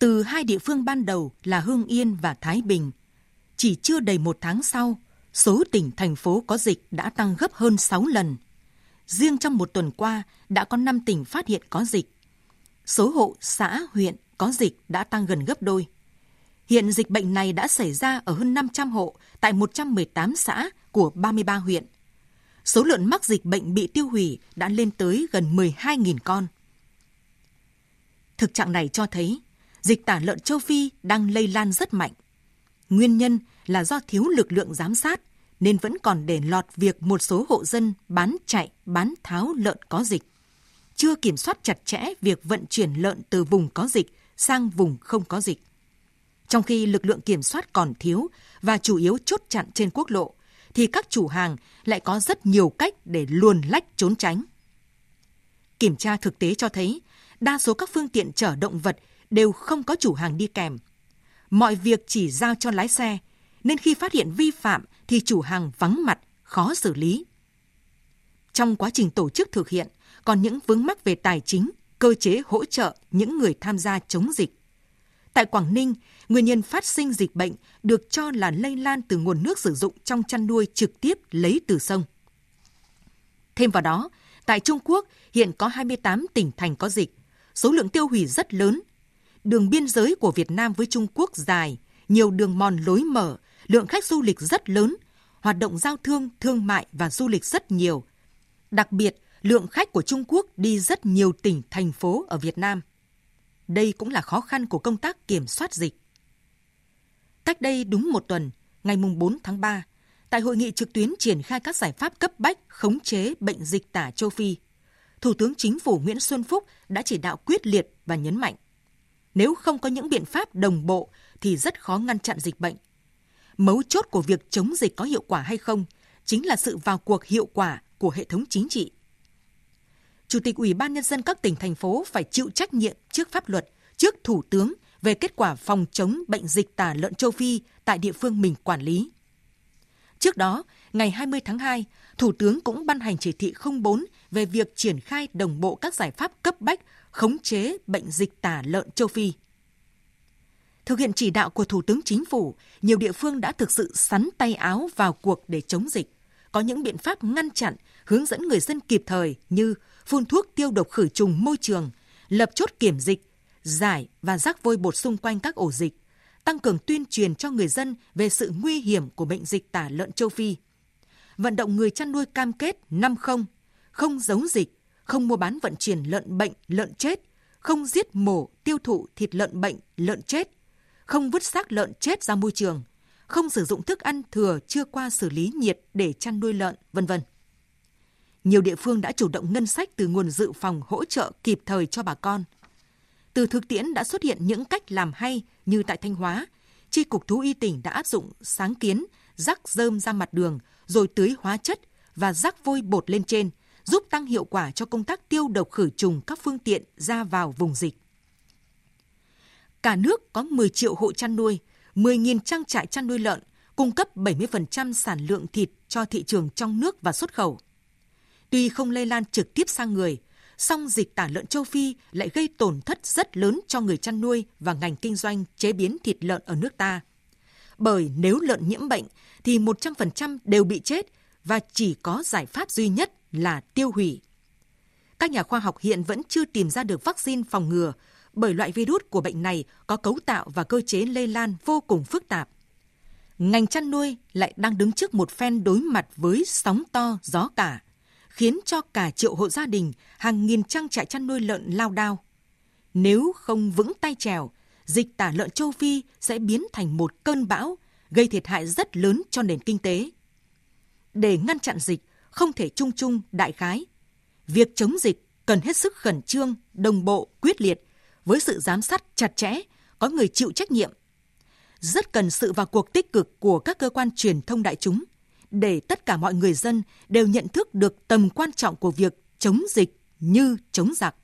Từ hai địa phương ban đầu là Hương Yên và Thái Bình, chỉ chưa đầy một tháng sau, số tỉnh, thành phố có dịch đã tăng gấp hơn 6 lần. Riêng trong một tuần qua, đã có 5 tỉnh phát hiện có dịch. Số hộ, xã, huyện có dịch đã tăng gần gấp đôi. Hiện dịch bệnh này đã xảy ra ở hơn 500 hộ tại 118 xã của 33 huyện. Số lợn mắc dịch bệnh bị tiêu hủy đã lên tới gần 12.000 con. Thực trạng này cho thấy dịch tả lợn châu Phi đang lây lan rất mạnh. Nguyên nhân là do thiếu lực lượng giám sát nên vẫn còn để lọt việc một số hộ dân bán chạy, bán tháo lợn có dịch. Chưa kiểm soát chặt chẽ việc vận chuyển lợn từ vùng có dịch sang vùng không có dịch. Trong khi lực lượng kiểm soát còn thiếu và chủ yếu chốt chặn trên quốc lộ, thì các chủ hàng lại có rất nhiều cách để luồn lách trốn tránh. Kiểm tra thực tế cho thấy, đa số các phương tiện chở động vật đều không có chủ hàng đi kèm. Mọi việc chỉ giao cho lái xe, nên khi phát hiện vi phạm thì chủ hàng vắng mặt, khó xử lý. Trong quá trình tổ chức thực hiện, còn những vướng mắc về tài chính, cơ chế hỗ trợ những người tham gia chống dịch. Tại Quảng Ninh, nguyên nhân phát sinh dịch bệnh được cho là lây lan từ nguồn nước sử dụng trong chăn nuôi trực tiếp lấy từ sông. Thêm vào đó, tại Trung Quốc hiện có 28 tỉnh thành có dịch, số lượng tiêu hủy rất lớn. Đường biên giới của Việt Nam với Trung Quốc dài, nhiều đường mòn lối mở, lượng khách du lịch rất lớn, hoạt động giao thương, thương mại và du lịch rất nhiều. Đặc biệt, lượng khách của Trung Quốc đi rất nhiều tỉnh, thành phố ở Việt Nam. Đây cũng là khó khăn của công tác kiểm soát dịch. Cách đây đúng một tuần, ngày 4 tháng 3, tại hội nghị trực tuyến triển khai các giải pháp cấp bách khống chế bệnh dịch tả châu Phi, Thủ tướng Chính phủ Nguyễn Xuân Phúc đã chỉ đạo quyết liệt và nhấn mạnh. Nếu không có những biện pháp đồng bộ thì rất khó ngăn chặn dịch bệnh. Mấu chốt của việc chống dịch có hiệu quả hay không chính là sự vào cuộc hiệu quả của hệ thống chính trị. Chủ tịch Ủy ban Nhân dân các tỉnh, thành phố phải chịu trách nhiệm trước pháp luật, trước Thủ tướng về kết quả phòng chống bệnh dịch tả lợn châu Phi tại địa phương mình quản lý. Trước đó, ngày 20 tháng 2, Thủ tướng cũng ban hành chỉ thị 04 về việc triển khai đồng bộ các giải pháp cấp bách khống chế bệnh dịch tả lợn châu Phi. Thực hiện chỉ đạo của Thủ tướng Chính phủ, nhiều địa phương đã thực sự sắn tay áo vào cuộc để chống dịch. Có những biện pháp ngăn chặn, hướng dẫn người dân kịp thời như phun thuốc tiêu độc khử trùng môi trường, lập chốt kiểm dịch, giải và rác vôi bột xung quanh các ổ dịch, tăng cường tuyên truyền cho người dân về sự nguy hiểm của bệnh dịch tả lợn châu Phi. Vận động người chăn nuôi cam kết năm không, không giấu dịch, không mua bán vận chuyển lợn bệnh, lợn chết, không giết mổ, tiêu thụ thịt lợn bệnh, lợn chết, không vứt xác lợn chết ra môi trường, không sử dụng thức ăn thừa chưa qua xử lý nhiệt để chăn nuôi lợn, vân vân. Nhiều địa phương đã chủ động ngân sách từ nguồn dự phòng hỗ trợ kịp thời cho bà con. Từ thực tiễn đã xuất hiện những cách làm hay như tại Thanh Hóa, tri cục thú y tỉnh đã áp dụng sáng kiến rắc rơm ra mặt đường rồi tưới hóa chất và rắc vôi bột lên trên, giúp tăng hiệu quả cho công tác tiêu độc khử trùng các phương tiện ra vào vùng dịch. Cả nước có 10 triệu hộ chăn nuôi, 10.000 trang trại chăn nuôi lợn, cung cấp 70% sản lượng thịt cho thị trường trong nước và xuất khẩu. Tuy không lây lan trực tiếp sang người, song dịch tả lợn châu Phi lại gây tổn thất rất lớn cho người chăn nuôi và ngành kinh doanh chế biến thịt lợn ở nước ta. Bởi nếu lợn nhiễm bệnh thì 100% đều bị chết và chỉ có giải pháp duy nhất là tiêu hủy. Các nhà khoa học hiện vẫn chưa tìm ra được vaccine phòng ngừa bởi loại virus của bệnh này có cấu tạo và cơ chế lây lan vô cùng phức tạp. Ngành chăn nuôi lại đang đứng trước một phen đối mặt với sóng to gió cả, khiến cho cả triệu hộ gia đình, hàng nghìn trang trại chăn nuôi lợn lao đao. Nếu không vững tay trèo, dịch tả lợn châu Phi sẽ biến thành một cơn bão, gây thiệt hại rất lớn cho nền kinh tế. Để ngăn chặn dịch, không thể chung chung đại khái. Việc chống dịch cần hết sức khẩn trương, đồng bộ, quyết liệt, với sự giám sát chặt chẽ, có người chịu trách nhiệm. Rất cần sự vào cuộc tích cực của các cơ quan truyền thông đại chúng để tất cả mọi người dân đều nhận thức được tầm quan trọng của việc chống dịch như chống giặc.